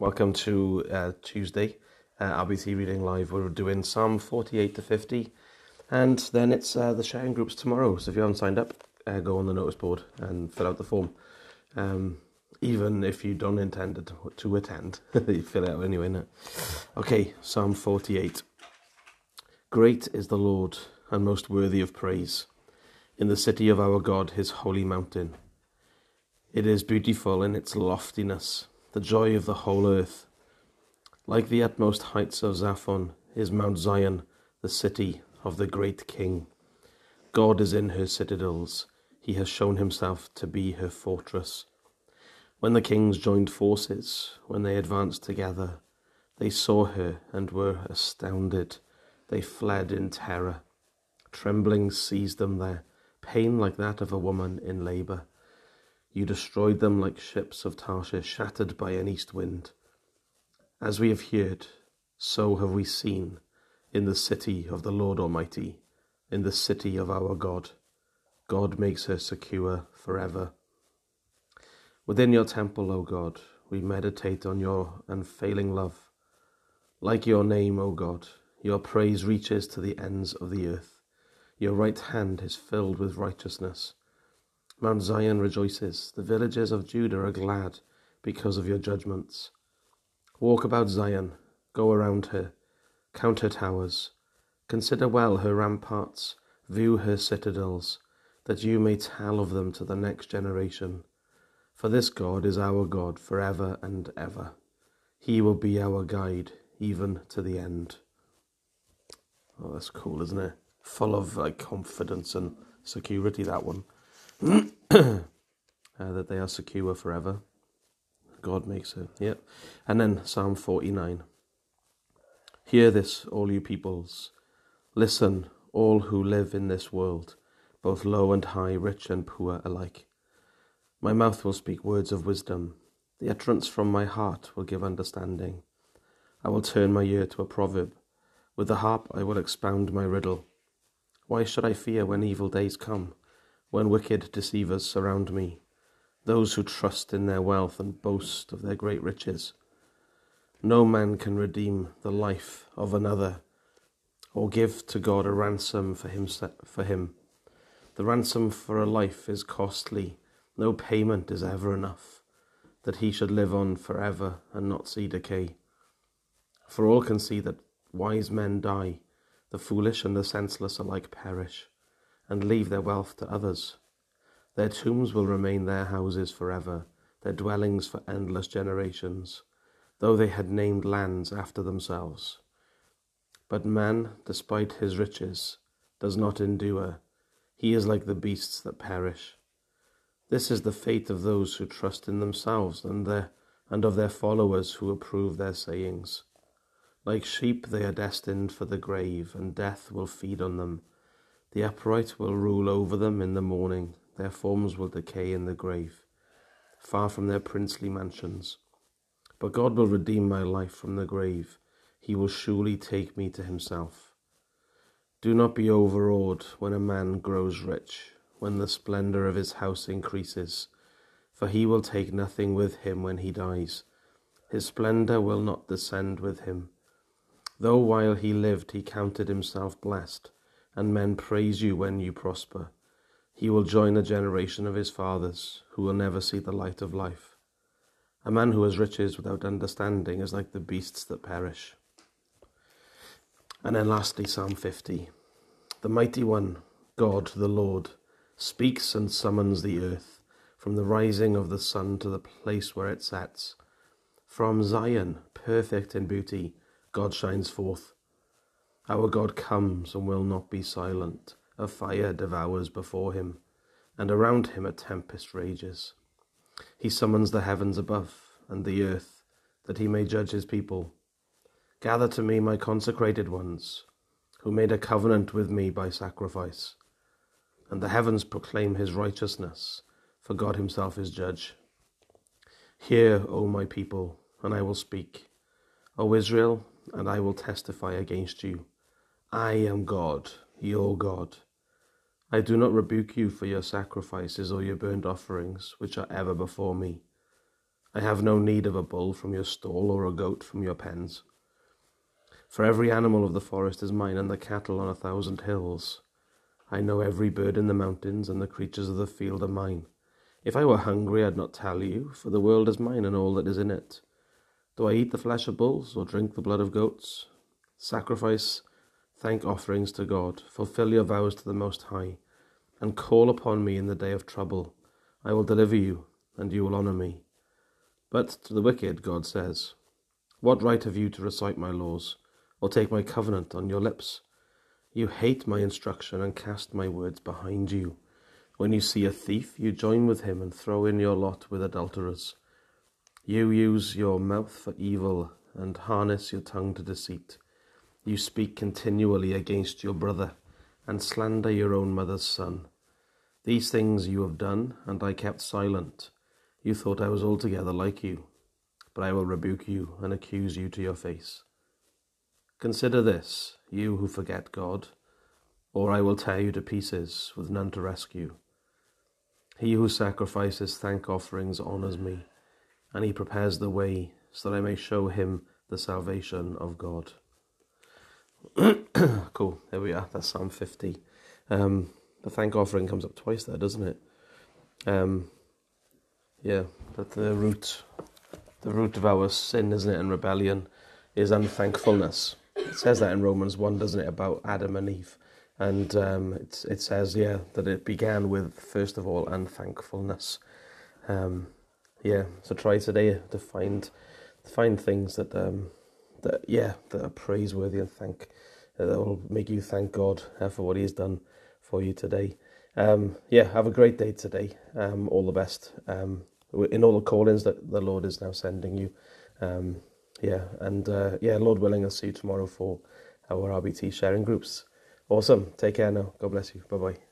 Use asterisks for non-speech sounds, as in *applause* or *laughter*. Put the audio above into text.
Welcome to uh, Tuesday, uh, RBC Reading Live. We're doing Psalm 48 to 50, and then it's uh, the sharing groups tomorrow. So if you haven't signed up, uh, go on the notice board and fill out the form. Um, even if you don't intend to, to attend, *laughs* you fill it out anyway. No? Okay, Psalm 48. Great is the Lord and most worthy of praise in the city of our God, his holy mountain. It is beautiful in its loftiness, the joy of the whole earth. Like the utmost heights of Zaphon is Mount Zion, the city of the great King. God is in her citadels, he has shown himself to be her fortress. When the kings joined forces, when they advanced together, they saw her and were astounded. They fled in terror. Trembling seized them there, pain like that of a woman in labour. You destroyed them like ships of Tarshish shattered by an east wind. As we have heard, so have we seen in the city of the Lord Almighty, in the city of our God. God makes her secure forever. Within your temple, O God, we meditate on your unfailing love. Like your name, O God, your praise reaches to the ends of the earth. Your right hand is filled with righteousness. Mount Zion rejoices. The villages of Judah are glad because of your judgments. Walk about Zion, go around her, count her towers, consider well her ramparts, view her citadels, that you may tell of them to the next generation. For this God is our God forever and ever. He will be our guide even to the end. Oh, that's cool, isn't it? Full of like confidence and security, that one. *coughs* uh, that they are secure forever. God makes it. Yep. And then Psalm 49. Hear this, all you peoples. Listen, all who live in this world, both low and high, rich and poor alike. My mouth will speak words of wisdom. The utterance from my heart will give understanding. I will turn my ear to a proverb. With the harp I will expound my riddle. Why should I fear when evil days come? When wicked deceivers surround me, those who trust in their wealth and boast of their great riches. No man can redeem the life of another, or give to God a ransom for him. For him. The ransom for a life is costly, no payment is ever enough, that he should live on forever and not see decay. For all can see that wise men die, the foolish and the senseless alike perish and leave their wealth to others. Their tombs will remain their houses forever, their dwellings for endless generations, though they had named lands after themselves. But man, despite his riches, does not endure. He is like the beasts that perish. This is the fate of those who trust in themselves and their and of their followers who approve their sayings. Like sheep they are destined for the grave, and death will feed on them. The upright will rule over them in the morning, their forms will decay in the grave, far from their princely mansions. But God will redeem my life from the grave, he will surely take me to himself. Do not be overawed when a man grows rich, when the splendour of his house increases, for he will take nothing with him when he dies. His splendour will not descend with him. Though while he lived he counted himself blessed, and men praise you when you prosper. He will join a generation of his fathers, who will never see the light of life. A man who has riches without understanding is like the beasts that perish. And then lastly, Psalm 50. The mighty one, God the Lord, speaks and summons the earth, from the rising of the sun to the place where it sets. From Zion, perfect in beauty, God shines forth. Our God comes and will not be silent. A fire devours before him, and around him a tempest rages. He summons the heavens above and the earth, that he may judge his people. Gather to me my consecrated ones, who made a covenant with me by sacrifice. And the heavens proclaim his righteousness, for God himself is judge. Hear, O my people, and I will speak. O Israel, and I will testify against you. I am God, your God. I do not rebuke you for your sacrifices or your burnt offerings, which are ever before me. I have no need of a bull from your stall or a goat from your pens. For every animal of the forest is mine, and the cattle on a thousand hills. I know every bird in the mountains, and the creatures of the field are mine. If I were hungry, I'd not tell you, for the world is mine and all that is in it. Do I eat the flesh of bulls, or drink the blood of goats? Sacrifice thank offerings to God, fulfill your vows to the Most High, and call upon me in the day of trouble. I will deliver you, and you will honour me. But to the wicked, God says, What right have you to recite my laws? or take my covenant on your lips. You hate my instruction and cast my words behind you. When you see a thief, you join with him and throw in your lot with adulterers. You use your mouth for evil and harness your tongue to deceit. You speak continually against your brother and slander your own mother's son. These things you have done, and I kept silent. You thought I was altogether like you, but I will rebuke you and accuse you to your face. Consider this, you who forget God, or I will tear you to pieces with none to rescue. He who sacrifices thank offerings honours me, and he prepares the way so that I may show him the salvation of God. *coughs* cool, there we are, that's Psalm 50. Um, the thank offering comes up twice there, doesn't it? Um, yeah, but the root, the root of our sin, isn't it, and rebellion, is unthankfulness. It says that in Romans 1, doesn't it, about Adam and Eve? And um, it, it says, yeah, that it began with, first of all, unthankfulness. Um, yeah, so try today to find find things that, um, that yeah, that are praiseworthy and thank, that will make you thank God uh, for what He has done for you today. Um, yeah, have a great day today. Um, all the best um, in all the callings that the Lord is now sending you. Um, yeah, and uh, yeah, Lord willing, I'll see you tomorrow for our RBT sharing groups. Awesome. Take care now. God bless you. Bye bye.